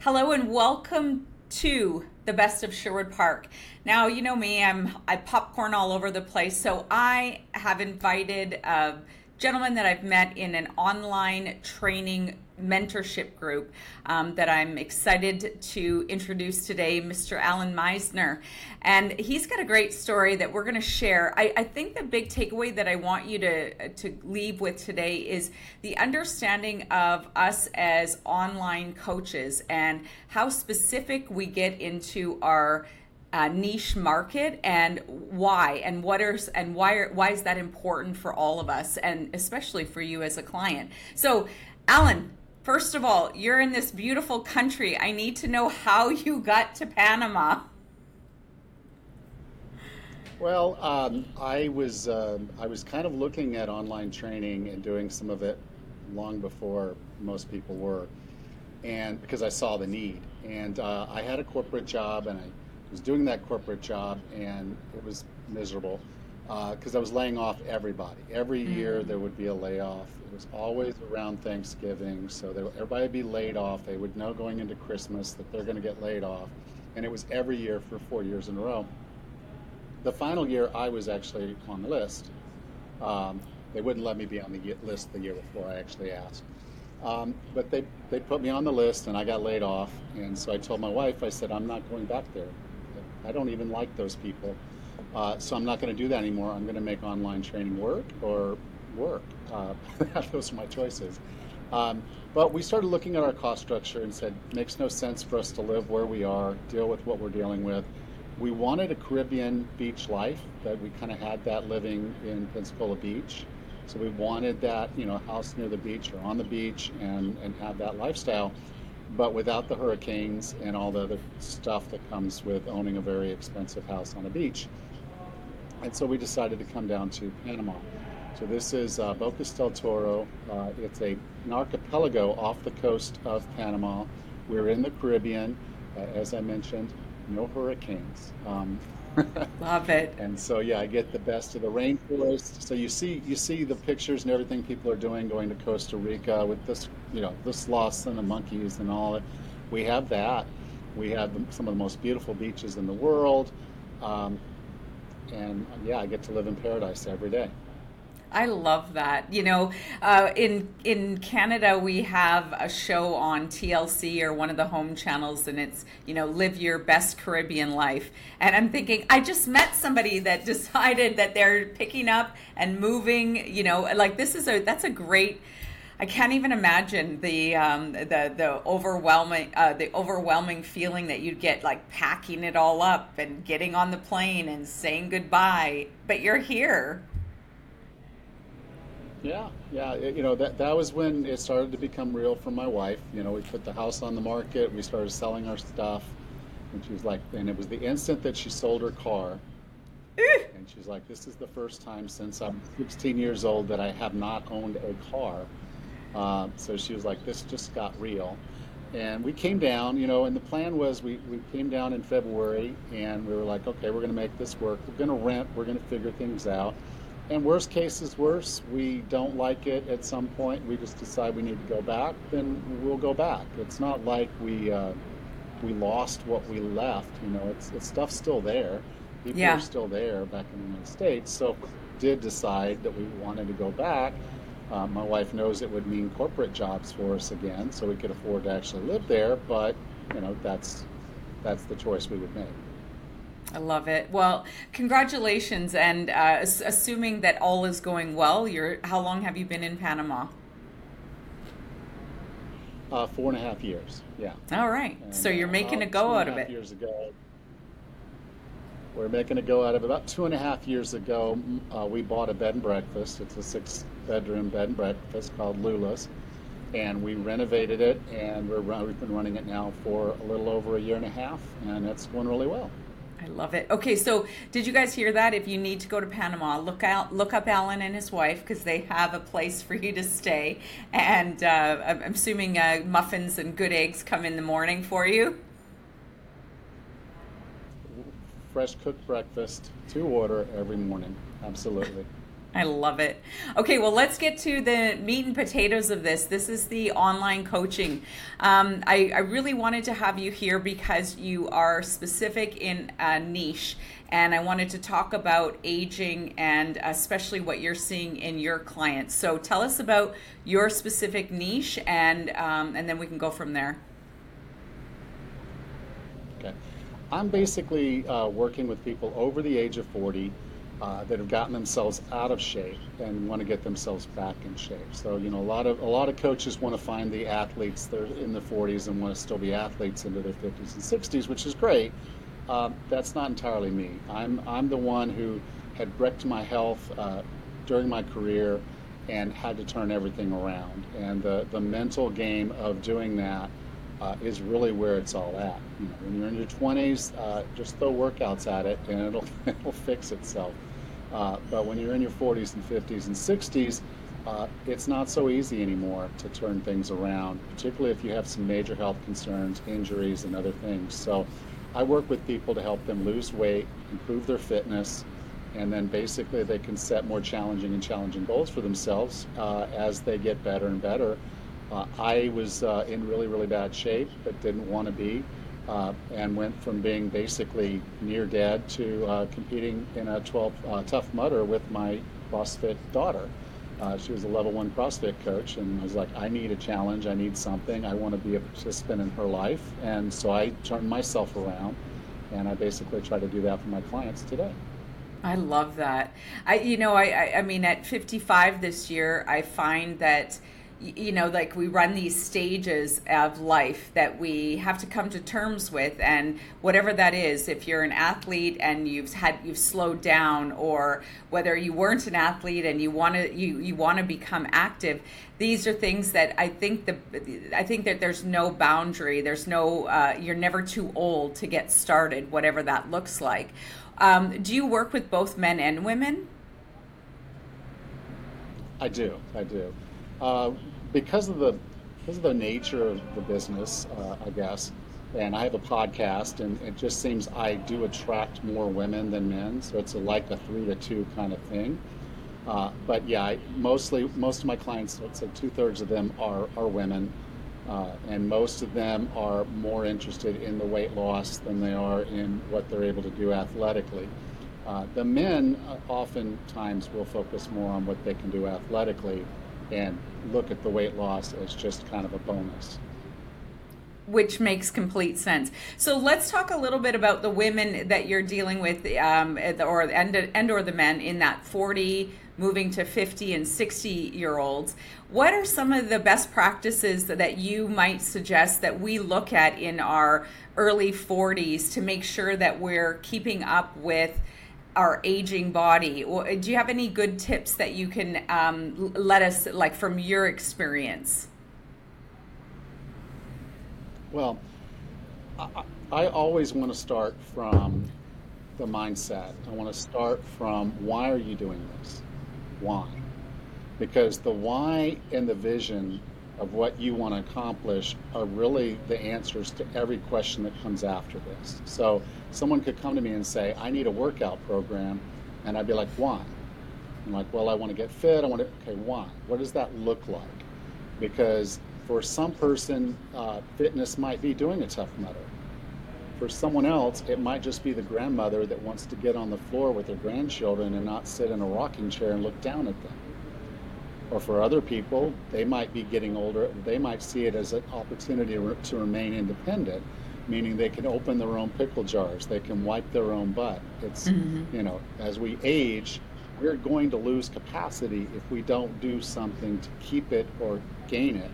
Hello and welcome to the best of Sherwood Park. Now, you know me, I'm I popcorn all over the place, so I have invited a gentleman that I've met in an online training mentorship group um, that I'm excited to introduce today, Mr. Allan Misner. And he's got a great story that we're going to share. I, I, think the big takeaway that I want you to, to leave with today is the understanding of us as online coaches and how specific we get into our uh, niche market and why and what are and why are, why is that important for all of us and especially for you as a client so Allan First of all, you're in this beautiful country. I need to know how you got to Panama. Well, um, I was uh, I was kind of looking at online training and doing some of it long before most people were, and because I saw the need, and uh, I had a corporate job, and I was doing that corporate job, and it was miserable because uh, I was laying off everybody. Every year mm. there would be a layoff. It was always around Thanksgiving, so there, everybody would be laid off. They would know going into Christmas that they're going to get laid off, and it was every year for four years in a row. The final year, I was actually on the list. Um, they wouldn't let me be on the list the year before I actually asked. Um, but they, they put me on the list and I got laid off. And so I told my wife, I said, I'm not going back there. I don't even like those people. Uh, so I'm not going to do that anymore. I'm going to make online training work or work. Uh, those are my choices. Um, but we started looking at our cost structure and said, makes no sense for us to live where we are, deal with what we're dealing with. We wanted a Caribbean beach life, that we kind of had that living in Pensacola Beach. So we wanted that, you know, house near the beach or on the beach and, and have that lifestyle, but without the hurricanes and all the other stuff that comes with owning a very expensive house on a beach. And so we decided to come down to Panama. So this is uh, Bocas del Toro. Uh, it's a, an archipelago off the coast of Panama. We're in the Caribbean. Uh, as I mentioned, no hurricanes. Um, Love it. And so yeah, I get the best of the rainforest. So you see you see the pictures and everything people are doing going to Costa Rica with this you know the sloths and the monkeys and all. That. We have that. We have some of the most beautiful beaches in the world. Um, and yeah, I get to live in paradise every day. I love that. You know, uh, in in Canada, we have a show on TLC or one of the home channels, and it's you know, live your best Caribbean life. And I'm thinking, I just met somebody that decided that they're picking up and moving. You know, like this is a that's a great I can't even imagine the um, the the overwhelming uh, the overwhelming feeling that you'd get like packing it all up and getting on the plane and saying goodbye. But you're here. Yeah, yeah. It, you know that that was when it started to become real for my wife. You know, we put the house on the market. We started selling our stuff, and she was like, and it was the instant that she sold her car. And she's like, "This is the first time since I'm 16 years old that I have not owned a car." Uh, so she was like, this just got real. And we came down, you know, and the plan was we, we came down in February and we were like, okay, we're going to make this work. We're going to rent, we're going to figure things out. And worst case is worse, we don't like it at some point, we just decide we need to go back, then we'll go back. It's not like we, uh, we lost what we left, you know, it's, it's stuff's still there. People yeah. are still there back in the United States. So did decide that we wanted to go back uh, my wife knows it would mean corporate jobs for us again, so we could afford to actually live there. But you know, that's that's the choice we would make. I love it. Well, congratulations, and uh, assuming that all is going well, you're how long have you been in Panama? Uh, four and a half years. Yeah. All right. And, so you're making a go out of it. Years ago, we're making a go out of. About two and a half years ago, uh, we bought a bed and breakfast. It's a six bedroom bed and breakfast called Lula's. And we renovated it, and we're, we've been running it now for a little over a year and a half, and it's going really well. I love it. Okay, so did you guys hear that? If you need to go to Panama, look out, look up Allan and his wife because they have a place for you to stay. And uh, I'm assuming uh, muffins and good eggs come in the morning for you. Fresh cooked breakfast to order every morning. Absolutely. I love it. Okay, well, let's get to the meat and potatoes of this. This is the online coaching. Um, I, I, really wanted to have you here because you are specific in a niche, and I wanted to talk about aging and especially what you're seeing in your clients. So, tell us about your specific niche, and um, and then we can go from there. Okay, I'm basically uh, working with people over the age of 40 uh, that have gotten themselves out of shape and want to get themselves back in shape. So you know, a lot of a lot of coaches want to find the athletes that are in the 40s and want to still be athletes into their 50s and 60s, which is great. Uh, that's not entirely me. I'm I'm the one who had wrecked my health uh, during my career and had to turn everything around. And the the mental game of doing that. Uh, is really where it's all at. You know, when you're in your 20s, uh, just throw workouts at it, and it'll it'll fix itself. Uh, but when you're in your 40s and 50s and 60s, uh, it's not so easy anymore to turn things around, particularly if you have some major health concerns, injuries, and other things. So I work with people to help them lose weight, improve their fitness, and then basically they can set more challenging and challenging goals for themselves uh, as they get better and better. Uh, I was uh, in really, really bad shape, but didn't want to be uh, and went from being basically near dead to uh, competing in a 12 uh, Tough Mudder with my CrossFit daughter. Uh, she was a level one CrossFit coach, and I was like, I need a challenge. I need something. I want to be a participant in her life. And so I turned myself around, and I basically try to do that for my clients today. I love that. I, you know, I, I, I mean, at 55 this year, I find that you know like we run these stages of life that we have to come to terms with and whatever that is if you're an athlete and you've had you've slowed down or whether you weren't an athlete and you want to you you want to become active these are things that i think the i think that there's no boundary there's no uh, you're never too old to get started whatever that looks like. Um, do you work with both men and women? I do i do uh, because of the because of the nature of the business, uh, I guess, and I have a podcast, and it just seems I do attract more women than men, so it's a, like a three to two kind of thing. Uh, but yeah, I, mostly most of my clients, let's say two thirds of them are are women, uh, and most of them are more interested in the weight loss than they are in what they're able to do athletically. Uh, the men uh, oftentimes will focus more on what they can do athletically and look at the weight loss as just kind of a bonus which makes complete sense. So let's talk a little bit about the women that you're dealing with, um, or and, and or the men in that 40 moving to 50 and 60 year olds. What are some of the best practices that you might suggest that we look at in our early 40s to make sure that we're keeping up with? Our aging body. Do you have any good tips that you can um, let us, like from your experience? Well, I, I always want to start from the mindset. I want to start from why are you doing this? Why? Because the why and the vision of what you want to accomplish are really the answers to every question that comes after this. So someone could come to me and say, I need a workout program. And I'd be like, why? I'm like, well, I want to get fit. I want to, okay, why? What does that look like? Because for some person, uh, fitness might be doing a Tough Mudder. For someone else, it might just be the grandmother that wants to get on the floor with her grandchildren and not sit in a rocking chair and look down at them or for other people, they might be getting older. They might see it as an opportunity to remain independent, meaning they can open their own pickle jars, they can wipe their own butt. It's, mm-hmm. you know, as we age, we're going to lose capacity if we don't do something to keep it or gain it.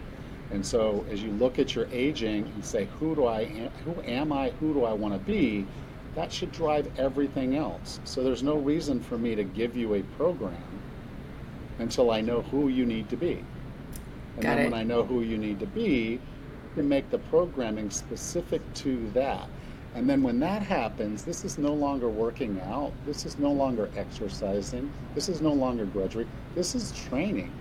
And so, as you look at your aging and say, "Who do I? Who am I? Who do I want to be?" That should drive everything else. So there's no reason for me to give you a program until I know who you need to be. And Got then it. when I know who you need to be, you make the programming specific to that. And then when that happens, this is no longer working out. This is no longer exercising. This is no longer grudgery. This is training.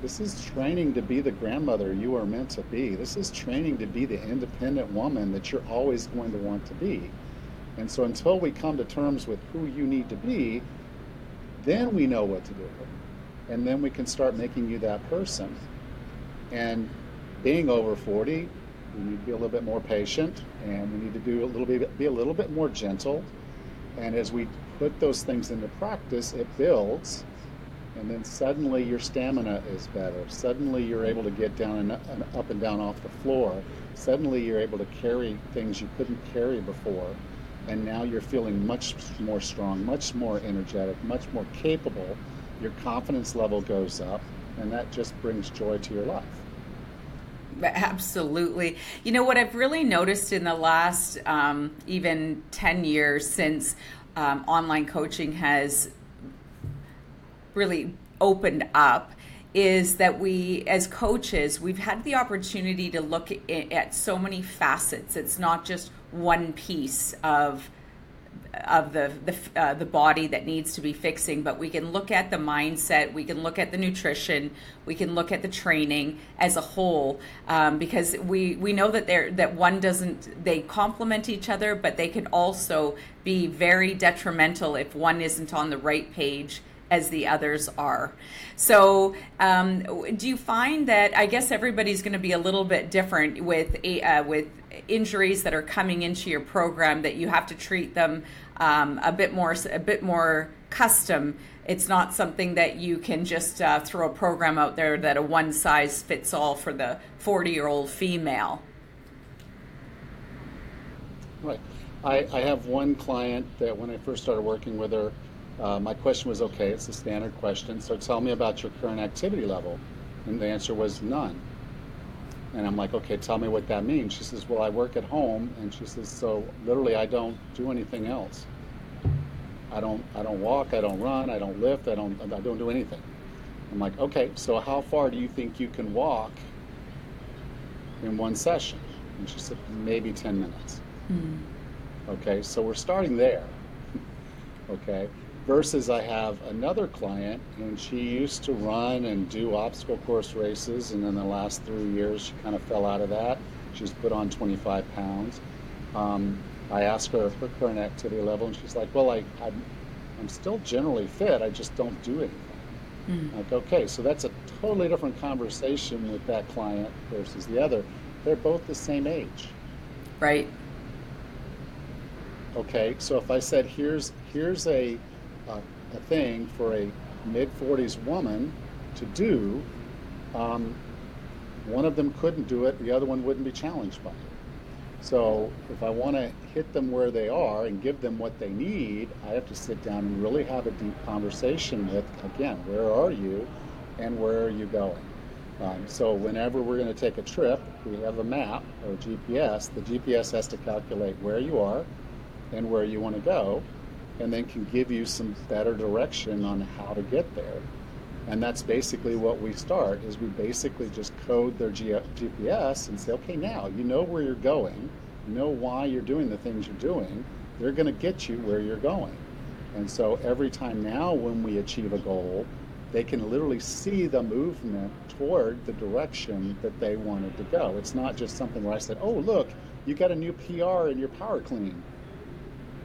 This is training to be the grandmother you are meant to be. This is training to be the independent woman that you're always going to want to be. And so until we come to terms with who you need to be, Then we know what to do. And then we can start making you that person. And being over 40, we need to be a little bit more patient and we need to do a little bit be a little bit more gentle. And as we put those things into practice, it builds and then suddenly your stamina is better. Suddenly you're able to get down and up and down off the floor. Suddenly you're able to carry things you couldn't carry before. And now you're feeling much more strong, much more energetic, much more capable. Your confidence level goes up, and that just brings joy to your life. Absolutely. You know what I've really noticed in the last um, even 10 years since um, online coaching has really opened up is that we as coaches we've had the opportunity to look at so many facets it's not just one piece of of the the, uh, the body that needs to be fixing but we can look at the mindset we can look at the nutrition we can look at the training as a whole um, because we we know that there that one doesn't they complement each other but they can also be very detrimental if one isn't on the right page as the others are. So, um, do you find that I guess everybody's going to be a little bit different with uh, with injuries that are coming into your program that you have to treat them um, a bit more a bit more custom. It's not something that you can just uh, throw a program out there that a one size fits all for the 40 year old female. Right. I, I have one client that when I first started working with her, uh, my question was okay, it's a standard question. So tell me about your current activity level. And the answer was none. And I'm like, okay, tell me what that means. She says, well, I work at home. And she says, so literally, I don't do anything else. I don't, I don't walk, I don't run, I don't lift, I don't, I don't do anything. I'm like, okay, so how far do you think you can walk in one session? And she said, maybe 10 minutes. Mm. Okay, so we're starting there. okay, versus I have another client and she used to run and do obstacle course races and in the last three years she kind of fell out of that. She's put on 25 pounds. Um, I asked her her current activity level and she's like, well, I, I'm, I'm still generally fit, I just don't do anything. Mm. Like, okay, so that's a totally different conversation with that client versus the other. They're both the same age. Right. Okay, so if I said, here's here's a a, a thing for a mid 40s woman to do, um, one of them couldn't do it, the other one wouldn't be challenged by it. So if I want to hit them where they are and give them what they need, I have to sit down and really have a deep conversation with, again, where are you and where are you going? Um, so whenever we're going to take a trip, we have a map or GPS. The GPS has to calculate where you are and where you want to go and then can give you some better direction on how to get there. And that's basically what we start is we basically just code their G- GPS and say, okay, now you know where you're going, you know why you're doing the things you're doing, they're going to get you where you're going. And so every time now when we achieve a goal, they can literally see the movement toward the direction that they wanted to go. It's not just something where I said, oh, look, you got a new PR in your power clean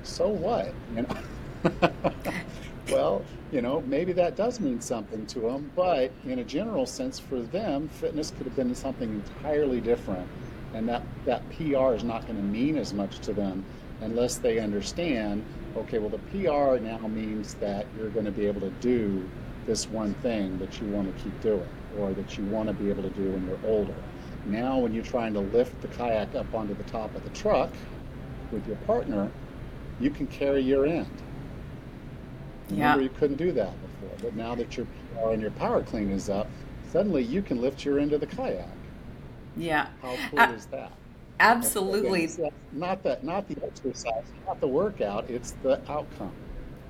so what? You know? well, you know, maybe that does mean something to them, but in a general sense, for them, fitness could have been something entirely different. And that, that PR is not going to mean as much to them unless they understand okay, well, the PR now means that you're going to be able to do this one thing that you want to keep doing or that you want to be able to do when you're older. Now, when you're trying to lift the kayak up onto the top of the truck with your partner, you can carry your end. Remember, yeah. you couldn't do that before, but now that your PR and your power clean is up, suddenly you can lift your end of the kayak. Yeah. How cool uh, is that? Absolutely. Not the not the exercise, not the workout. It's the outcome.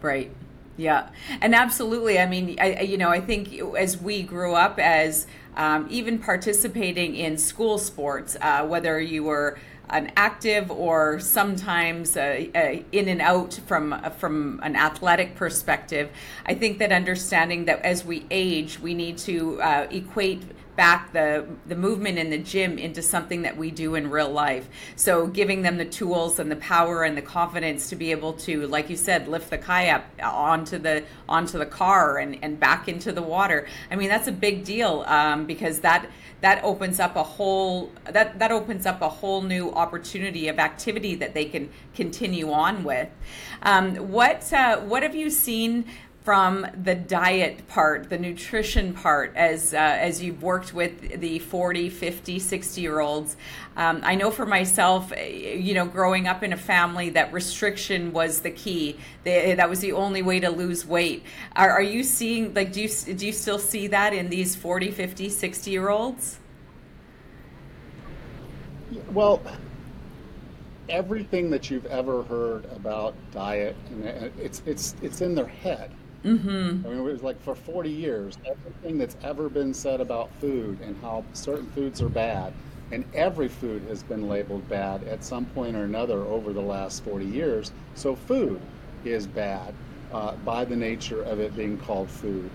Right. Yeah, and absolutely. I mean, I, you know, I think as we grew up as um, even participating in school sports, uh, whether you were an active or sometimes uh, uh, in and out from from an athletic perspective. I think that understanding that as we age, we need to uh, equate back the the movement in the gym into something that we do in real life. So giving them the tools and the power and the confidence to be able to, like you said, lift the kayak onto the onto the car and, and back into the water. I mean, that's a big deal um, because that that opens up a whole that that opens up a whole new opportunity of activity that they can continue on with. Um, what uh, what have you seen? From the diet part, the nutrition part, as uh, as you've worked with the 40, 50, 60 year olds. Um, I know for myself, eh, you know, growing up in a family that restriction was the key. They, that was the only way to lose weight. Are, are you seeing, like, do you, do you still see that in these 40, 50, 60 year olds? Well, everything that you've ever heard about diet, it's, it's, it's in their head Mm-hmm. I mean, it was like for 40 years, everything that's ever been said about food and how certain foods are bad, and every food has been labeled bad at some point or another over the last 40 years. So food is bad uh, by the nature of it being called food.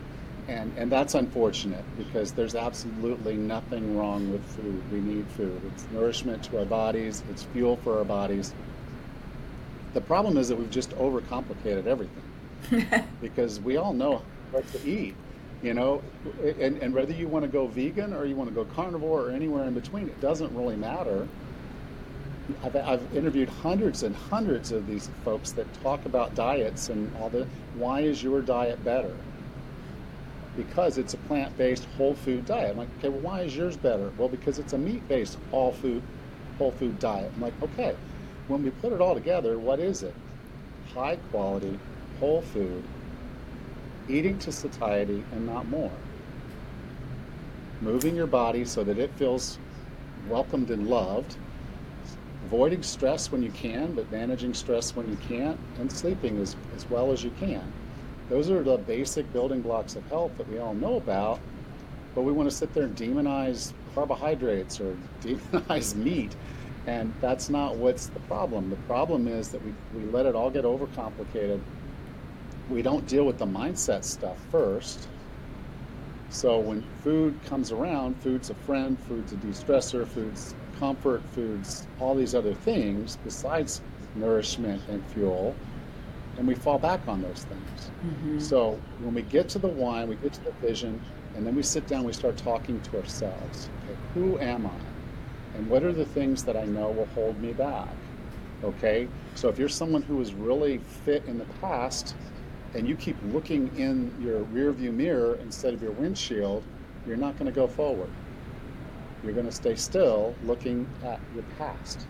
And, and that's unfortunate because there's absolutely nothing wrong with food. We need food. It's nourishment to our bodies, it's fuel for our bodies. The problem is that we've just overcomplicated everything. because we all know what to eat, you know, and, and whether you want to go vegan or you want to go carnivore or anywhere in between, it doesn't really matter. I've, I've interviewed hundreds and hundreds of these folks that talk about diets and all the why is your diet better? Because it's a plant-based whole food diet. I'm like, okay, well, why is yours better? Well, because it's a meat-based all food, whole food diet. I'm like, okay, when we put it all together, what is it? High quality, whole food, eating to satiety and not more. Moving your body so that it feels welcomed and loved, avoiding stress when you can, but managing stress when you can't, and sleeping as, as well as you can. Those are the basic building blocks of health that we all know about, but we want to sit there and demonize carbohydrates or demonize meat. And that's not what's the problem. The problem is that we, we let it all get overcomplicated we don't deal with the mindset stuff first. So when food comes around, food's a friend, food's a de-stressor, food's comfort, food's all these other things besides nourishment and fuel, and we fall back on those things. Mm-hmm. So when we get to the wine, we get to the vision, and then we sit down, we start talking to ourselves. Okay, who am I? And what are the things that I know will hold me back? Okay, so if you're someone who was really fit in the past, and you keep looking in your rear view mirror instead of your windshield, you're not going to go forward. You're going to stay still looking at your past.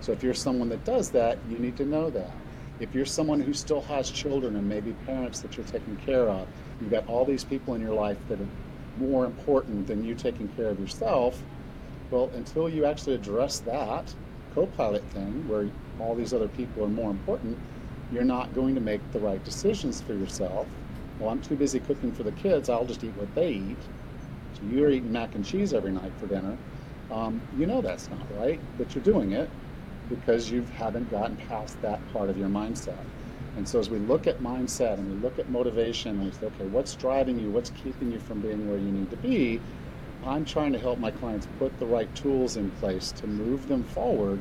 So if you're someone that does that, you need to know that. If you're someone who still has children and maybe parents that you're taking care of, you've got all these people in your life that are more important than you taking care of yourself. Well, until you actually address that co pilot thing, where all these other people are more important, you're not going to make the right decisions for yourself. Well, I'm too busy cooking for the kids, I'll just eat what they eat. So you're eating mac and cheese every night for dinner. Um, you know that's not right, but you're doing it because you haven't gotten past that part of your mindset. And so as we look at mindset and we look at motivation and we say, okay, what's driving you? What's keeping you from being where you need to be? I'm trying to help my clients put the right tools in place to move them forward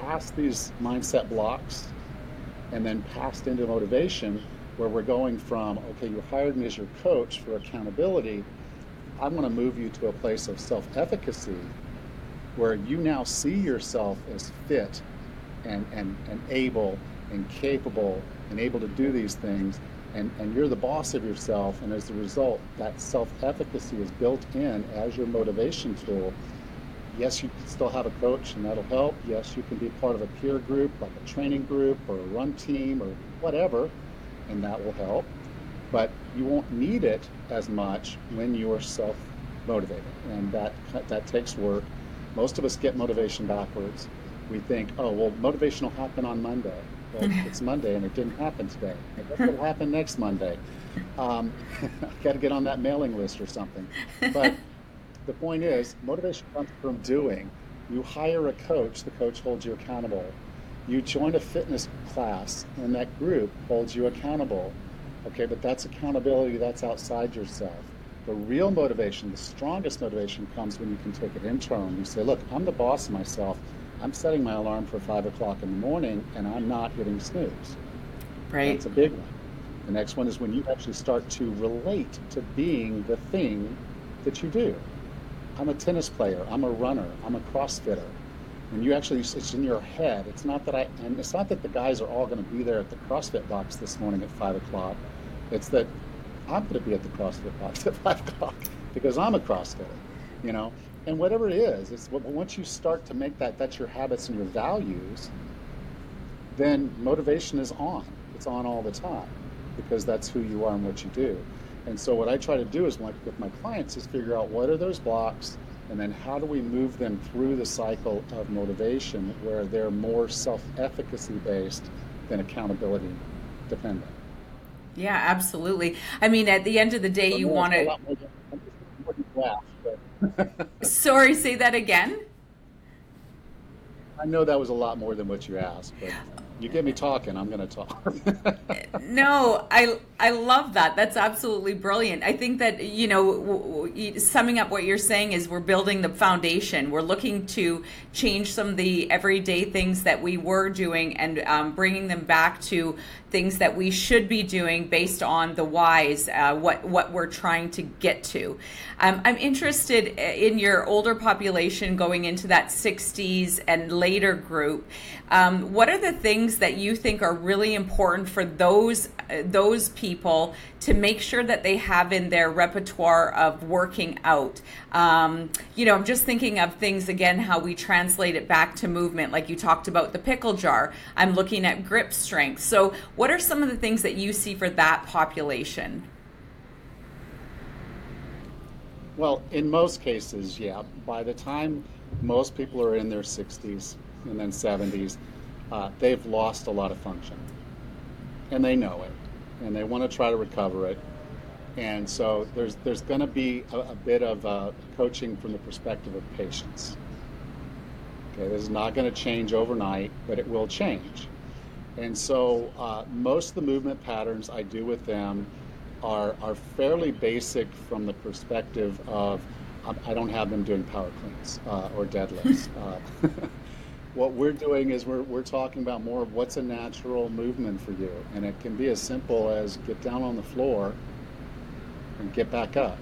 past these mindset blocks and then passed into motivation where we're going from, okay, you hired me as your coach for accountability. I'm going to move you to a place of self efficacy where you now see yourself as fit and, and, and able and capable and able to do these things. And, and you're the boss of yourself. And as a result, that self efficacy is built in as your motivation tool Yes, you can still have a coach and that'll help. Yes, you can be part of a peer group, like a training group or a run team or whatever, and that will help. But you won't need it as much when you're self motivated, and that, that takes work. Most of us get motivation backwards. We think, oh, well, motivation will happen on Monday. But it's Monday and it didn't happen today. What will happen next Monday? Um, I got to get on that mailing list or something. But the point is, motivation comes from doing. You hire a coach, the coach holds you accountable. You join a fitness class, and that group holds you accountable. Okay, but that's accountability that's outside yourself. The real motivation, the strongest motivation, comes when you can take it internal. You say, look, I'm the boss of myself. I'm setting my alarm for five o'clock in the morning, and I'm not hitting snooze. Right. That's a big one. The next one is when you actually start to relate to being the thing that you do. I'm a tennis player. I'm a runner. I'm a CrossFitter. When you actually, it's in your head. It's not that I, and it's not that the guys are all going to be there at the CrossFit box this morning at five o'clock. It's that I'm going to be at the CrossFit box at five o'clock because I'm a CrossFitter, you know. And whatever it is, it's once you start to make that that's your habits and your values, then motivation is on. It's on all the time because that's who you are and what you do. And so what I try to do is like with my clients is figure out what are those blocks and then how do we move them through the cycle of motivation where they're more self-efficacy based than accountability dependent. Yeah, absolutely. I mean, at the end of the day, so you want to. Sorry, say that again. I know that was a lot more than what you asked, but you get me talking, I'm going to talk. no, I I love that. That's absolutely brilliant. I think that you know, w- w- summing up what you're saying is we're building the foundation. We're looking to change some of the everyday things that we were doing and um, bringing them back to things that we should be doing based on the whys, uh, what what we're trying to get to. Um, I'm interested in your older population going into that 60s and later group. Um, what are the things that you think are really important for those those people to make sure that they have in their repertoire of working out? Um, you know, I'm just thinking of things again how we translate it back to movement, like you talked about the pickle jar. I'm looking at grip strength. So, what are some of the things that you see for that population? Well, in most cases, yeah. By the time most people are in their 60s, and then 70s, uh, they've lost a lot of function. And they know it. And they want to try to recover it. And so there's, there's going to be a, a, bit of uh, coaching from the perspective of patience. Okay, this is not going to change overnight, but it will change. And so uh, most of the movement patterns I do with them are, are fairly basic from the perspective of I don't have them doing power cleans uh, or deadlifts. what we're doing is we're, we're talking about more of what's a natural movement for you. And it can be as simple as get down on the floor and get back up.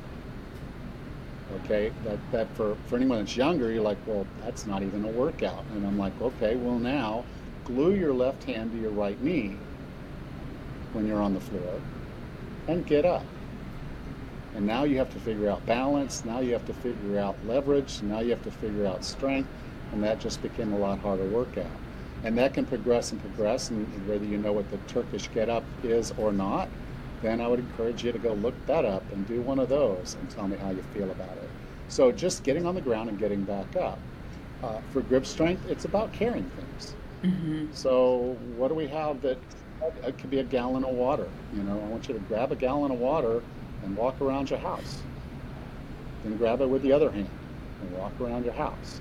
Okay, that, that for, for anyone that's younger, you're like, well, that's not even a workout. And I'm like, okay, well, now glue your left hand to your right knee when you're on the floor and get up. And now you have to figure out balance. Now you have to figure out leverage. Now you have to figure out strength. And that just became a lot harder workout. And that can progress and progress. And whether you know what the Turkish get up is or not, then I would encourage you to go look that up and do one of those and tell me how you feel about it. So just getting on the ground and getting back up. Uh, for grip strength, it's about carrying things. Mm-hmm. So what do we have that it could be a gallon of water? You know, I want you to grab a gallon of water and walk around your house. Then grab it with the other hand and walk around your house.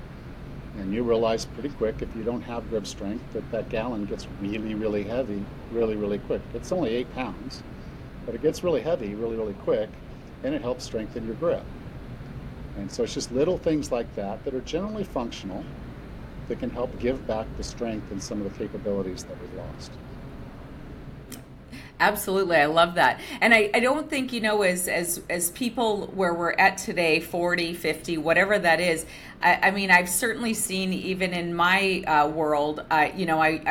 And you realize pretty quick if you don't have grip strength that that gallon gets really, really heavy really, really quick. It's only eight pounds, but it gets really heavy really, really quick and it helps strengthen your grip. And so it's just little things like that that are generally functional that can help give back the strength and some of the capabilities that we've lost. Absolutely, I love that. And I, I don't think, you know, as, as, as people where we're at today, 40, 50, whatever that is, I, I mean, I've certainly seen even in my uh, world, uh, you know, I,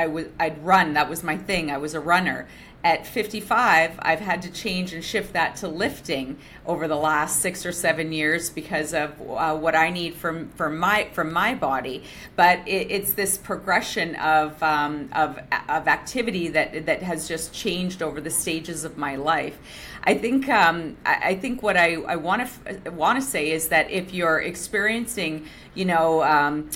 I'd run, that was my thing, I was a runner at 55, I've had to change and shift that to lifting over the last six or seven years because of uh, what I need from from my from my body. But it, it's this progression of um, of of activity that that has just changed over the stages of my life. I think um, I, I, think what I want to want to say is that if you're experiencing, you know. Um,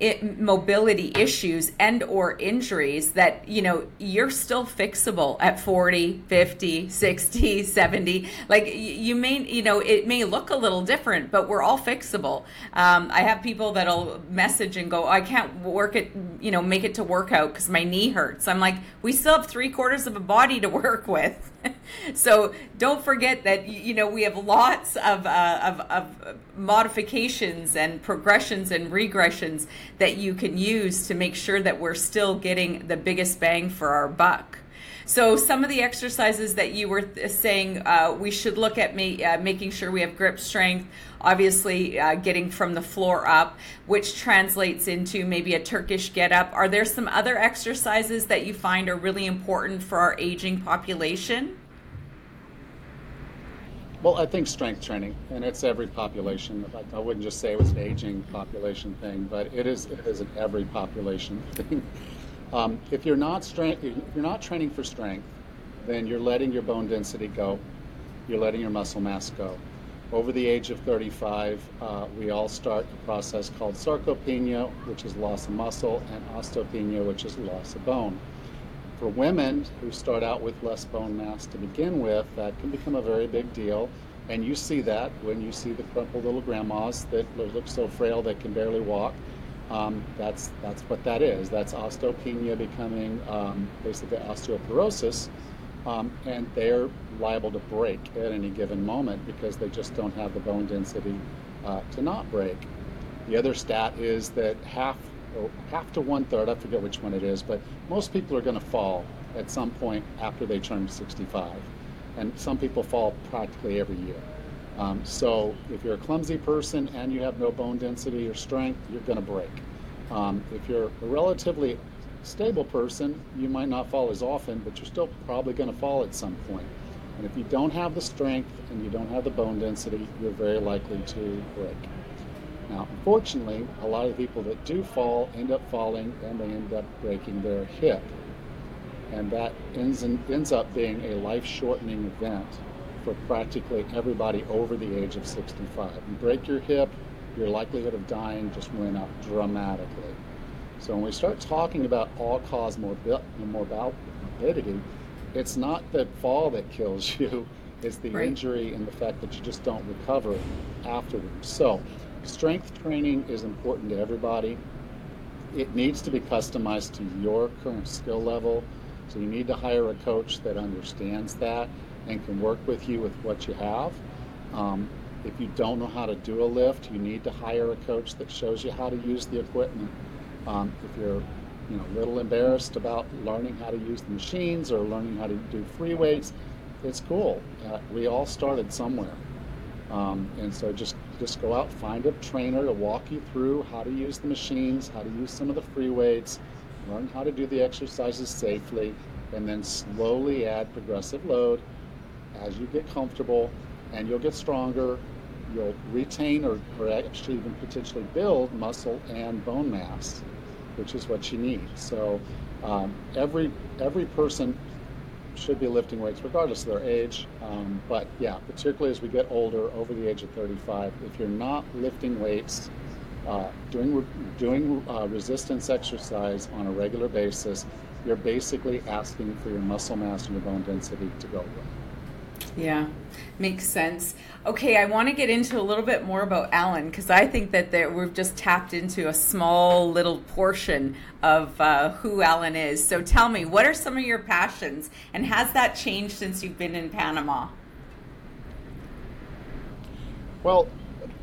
it, mobility issues and or injuries that you know you're still fixable at 40 50 60 70 like you may you know it may look a little different but we're all fixable. Um, i have people that'll message and go i can't work it you know make it to workout because my knee hurts. I'm like we still have three quarters of a body to work with. So don't forget that you know we have lots of, uh, of, of modifications and progressions and regressions that you can use to make sure that we're still getting the biggest bang for our buck. So some of the exercises that you were th- saying uh, we should look at ma- uh, making sure we have grip strength, obviously uh, getting from the floor up, which translates into maybe a Turkish get up. Are there some other exercises that you find are really important for our aging population? Well, I think strength training, and it's every population. I wouldn't just say it was an aging population thing, but it is it is an every population thing. Um, if you're not strength, if you're not training for strength, then you're letting your bone density go. You're letting your muscle mass go. Over the age of 35, uh, we all start a process called sarcopenia, which is loss of muscle, and osteopenia, which is loss of bone. For women who start out with less bone mass to begin with, that can become a very big deal. And you see that when you see the crumpled little grandmas that look so frail they can barely walk. Um, that's that's what that is. That's osteopenia becoming um, basically osteoporosis, um, and they're liable to break at any given moment because they just don't have the bone density uh, to not break. The other stat is that half half to one third, I forget which one it is, but most people are going to fall at some point after they turn 65. And some people fall practically every year. Um, so if you're a clumsy person and you have no bone density or strength, you're going to break. Um, if you're a relatively stable person, you might not fall as often, but you're still probably going to fall at some point. And if you don't have the strength and you don't have the bone density, you're very likely to break. Now, unfortunately, a lot of people that do fall end up falling and they end up breaking their hip. And that ends, in, ends up being a life shortening event for practically everybody over the age of 65. You break your hip, your likelihood of dying just went up dramatically. So when we start talking about all cause morbi- morbidity, it's not the fall that kills you, it's the right. injury and the fact that you just don't recover afterwards. So strength training is important to everybody. It needs to be customized to your current skill level. So you need to hire a coach that understands that and can work with you with what you have. Um, if you don't know how to do a lift, you need to hire a coach that shows you how to use the equipment. Um, if you're you know, a little embarrassed about learning how to use the machines or learning how to do free weights, it's cool. Uh, we all started somewhere. Um, and so just just go out, find a trainer to walk you through how to use the machines, how to use some of the free weights, learn how to do the exercises safely, and then slowly add progressive load as you get comfortable, and you'll get stronger. You'll retain or, or actually even potentially build muscle and bone mass, which is what you need. So um, every every person should be lifting weights regardless of their age. Um, but yeah, particularly as we get older, over the age of 35, if you're not lifting weights, uh, doing doing uh, resistance exercise on a regular basis, you're basically asking for your muscle mass and your bone density to go away. Yeah, makes sense. Okay, I want to get into a little bit more about Allan because I think that there, we've just tapped into a small little portion of uh, who Allan is. So tell me, what are some of your passions and has that changed since you've been in Panama? Well,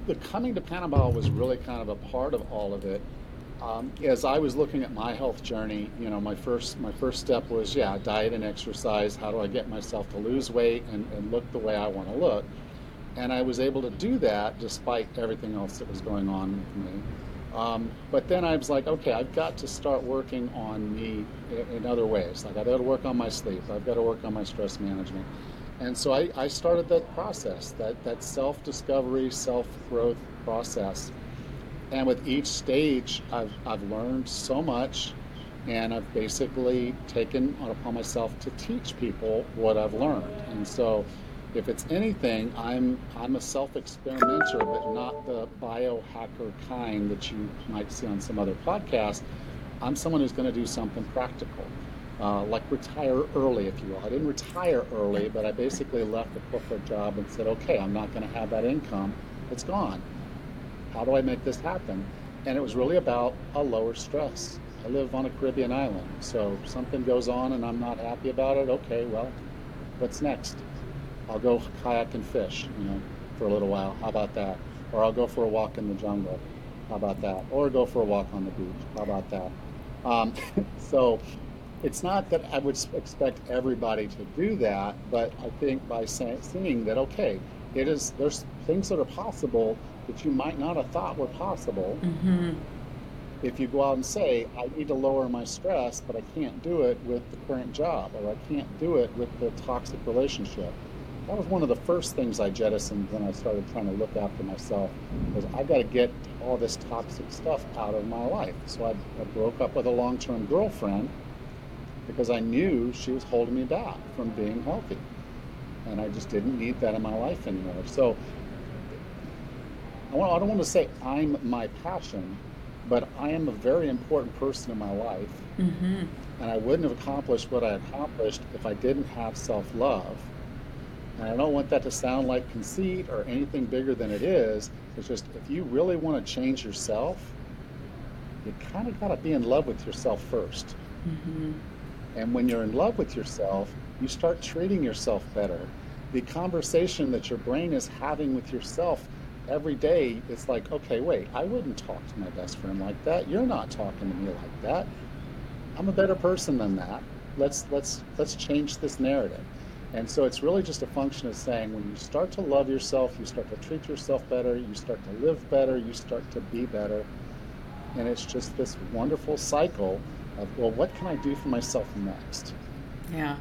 the coming to Panama was really kind of a part of all of it. Um, as I was looking at my health journey, you know, my first my first step was yeah, diet and exercise. How do I get myself to lose weight and, and look the way I want to look? And I was able to do that despite everything else that was going on with me. Um, but then I was like, okay, I've got to start working on me in, other ways. Like I've got to work on my sleep. I've got to work on my stress management. And so I, I started that process, that, that self-discovery, self-growth process and with each stage, I've, I've learned so much, and I've basically taken upon myself to teach people what I've learned. And so, if it's anything, I'm I'm a self-experimenter, but not the biohacker kind that you might see on some other podcast. I'm someone who's going to do something practical, uh, like retire early, if you will. I didn't retire early, but I basically left the corporate job and said, okay, I'm not going to have that income. It's gone. How do I make this happen? And it was really about a lower stress. I live on a Caribbean island, so something goes on and I'm not happy about it. Okay, well, what's next? I'll go kayak and fish, you know, for a little while. How about that? Or I'll go for a walk in the jungle. How about that? Or go for a walk on the beach. How about that? Um, so it's not that I would expect everybody to do that, but I think by say, seeing that, okay, it is there's things that are possible that you might not have thought were possible. Mm-hmm. If you go out and say, I need to lower my stress, but I can't do it with the current job, or I can't do it with the toxic relationship, that was one of the first things I jettisoned when I started trying to look after myself. Was I got to get all this toxic stuff out of my life. So I, I broke up with a long-term girlfriend because I knew she was holding me back from being healthy, and I just didn't need that in my life anymore. So I, don't want to say I'm my passion, but I am a very important person in my life, mm-hmm. and I wouldn't have accomplished what I accomplished if I didn't have self-love and I don't want that to sound like conceit or anything bigger than it is. It's just if you really want to change yourself, you kind of got to be in love with yourself 1st mm-hmm. And when you're in love with yourself, you start treating yourself better. The conversation that your brain is having with yourself every day, it's like, okay, wait, I wouldn't talk to my best friend like that. You're not talking to me like that. I'm a better person than that. Let's let's let's change this narrative. And so it's really just a function of saying when you start to love yourself, you start to treat yourself better, you start to live better, you start to be better. And it's just this wonderful cycle of, well, what can I do for myself next? Yeah.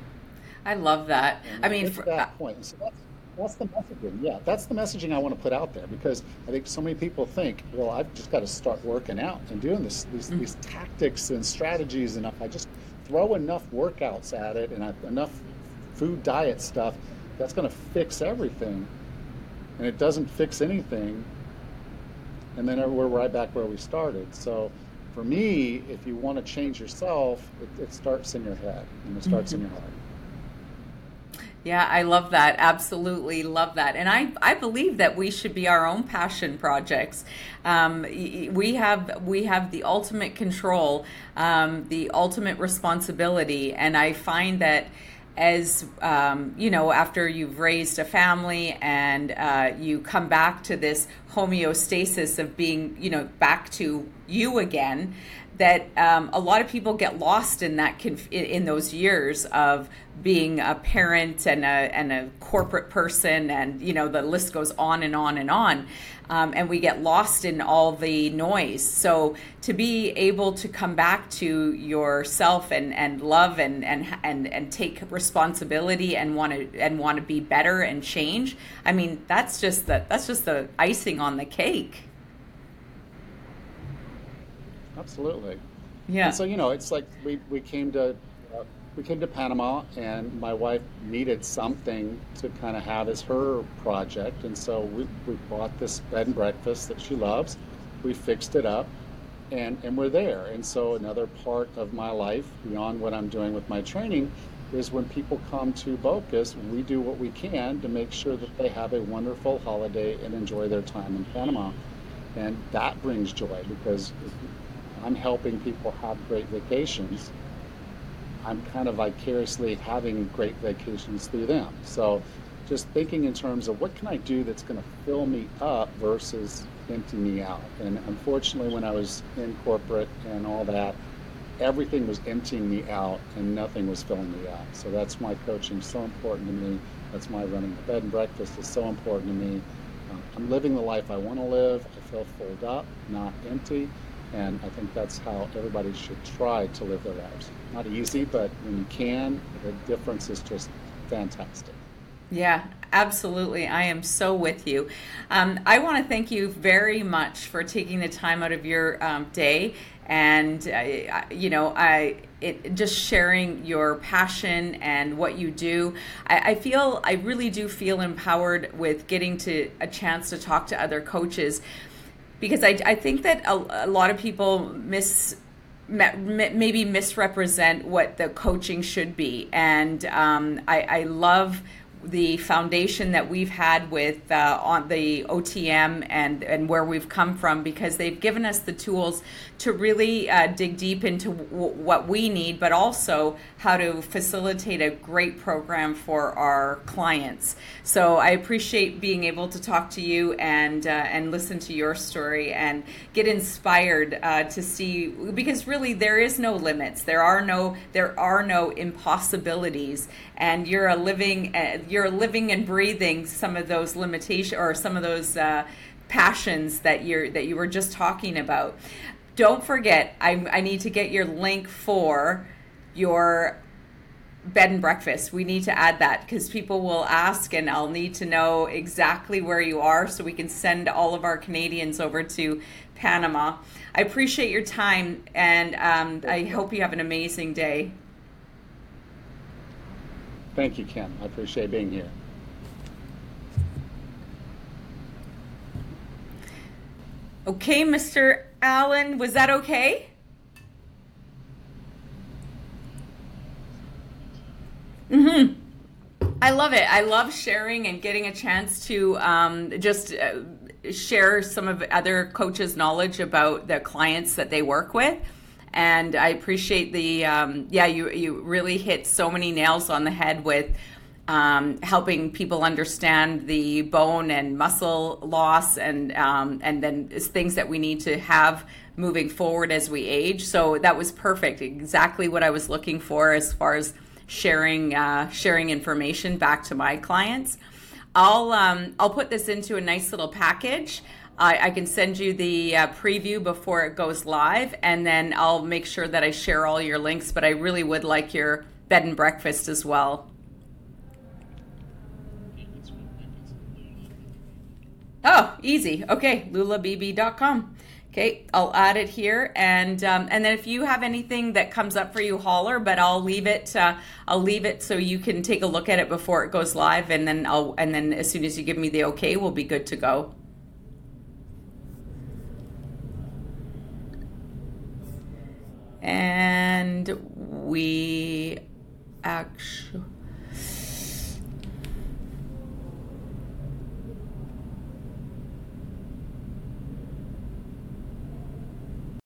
I love that. And I mean, for, that uh, point. So that's, that's the messaging. Yeah, that's the messaging I want to put out there because I think so many people think, well, I've just got to start working out and doing this, these, mm-hmm. these tactics and strategies, and if I just throw enough workouts at it and I, enough food diet stuff that's going to fix everything and it doesn't fix anything and then we're right back where we started so for me if you want to change yourself it, it starts in your head and it starts mm-hmm. in your heart yeah, I love that. Absolutely love that. And I, I believe that we should be our own passion projects. Um, we have we have the ultimate control, um, the ultimate responsibility, and I find that as um, you know, after you've raised a family and uh, you come back to this homeostasis of being, you know, back to you again, that um, a lot of people get lost in that conf- in those years of being a parent and a and a corporate person, and you know the list goes on and on and on, um, and we get lost in all the noise. So to be able to come back to yourself and and love and and and and take responsibility and want to and want to be better and change. I mean, that's just the that's just the icing on the cake. Absolutely. Yeah. And so you know, it's like we we came to we came to Panama, and my wife needed something to kind of have as her project, and so we we bought this bed and breakfast that she loves. We fixed it up, and and we're there. And so another part of my life beyond what I'm doing with my training is when people come to Bocas, we do what we can to make sure that they have a wonderful holiday and enjoy their time in Panama. And that brings joy because I'm helping people have great vacations. I'm kind of vicariously having great vacations through them. So just thinking in terms of what can I do that's going to fill me up versus empty me out. And unfortunately, when I was in corporate and all that, everything was emptying me out and nothing was filling me up. So that's why coaching is so important to me. That's why running the bed and breakfast is so important to me. Uh, I'm living the life I want to live. I feel filled up, not empty. And I think that's how everybody should try to live their lives. Not easy, but when you can, the difference is just fantastic. Yeah, absolutely. I am so with you. Um, I want to thank you very much for taking the time out of your um, day and uh, you know I it just sharing your passion and what you do. I, I, feel I really do feel empowered with getting to a chance to talk to other coaches because I, I think that a, a lot of people miss maybe misrepresent what the coaching should be. And um, I, I love the foundation that we've had with uh, on the OTM and and where we've come from because they've given us the tools to really uh, dig deep into w- what we need, but also how to facilitate a great program for our clients. So I appreciate being able to talk to you and uh, and listen to your story and get inspired uh, to see because really there is no limits. There are no there are no impossibilities, and you're a living uh, you're living and breathing some of those limitations or some of those uh, passions that you're that you were just talking about. Don't forget, I, I need to get your link for your bed and breakfast. We need to add that because people will ask, and I'll need to know exactly where you are so we can send all of our Canadians over to Panama. I appreciate your time, and um, I hope you have an amazing day. Thank you, Kim. I appreciate being here. Okay, Mr. Allan, was that okay? Mm-hmm. I love it. I love sharing and getting a chance to um, just uh, share some of other coaches' knowledge about the clients that they work with and I appreciate the um, yeah you you really hit so many nails on the head with um, helping people understand the bone and muscle loss and um, and then things that we need to have moving forward as we age. So that was perfect, exactly what I was looking for as far as sharing uh, sharing information back to my clients. I'll um, I'll put this into a nice little package. I, I can send you the uh, preview before it goes live, and then I'll make sure that I share all your links. But I really would like your bed and breakfast as well. Oh, easy. Okay, lulabb.com. Okay, I'll add it here, and um, and then if you have anything that comes up for you, holler. But I'll leave it. Uh, I'll leave it so you can take a look at it before it goes live, and then I'll and then as soon as you give me the okay, we'll be good to go. and we actually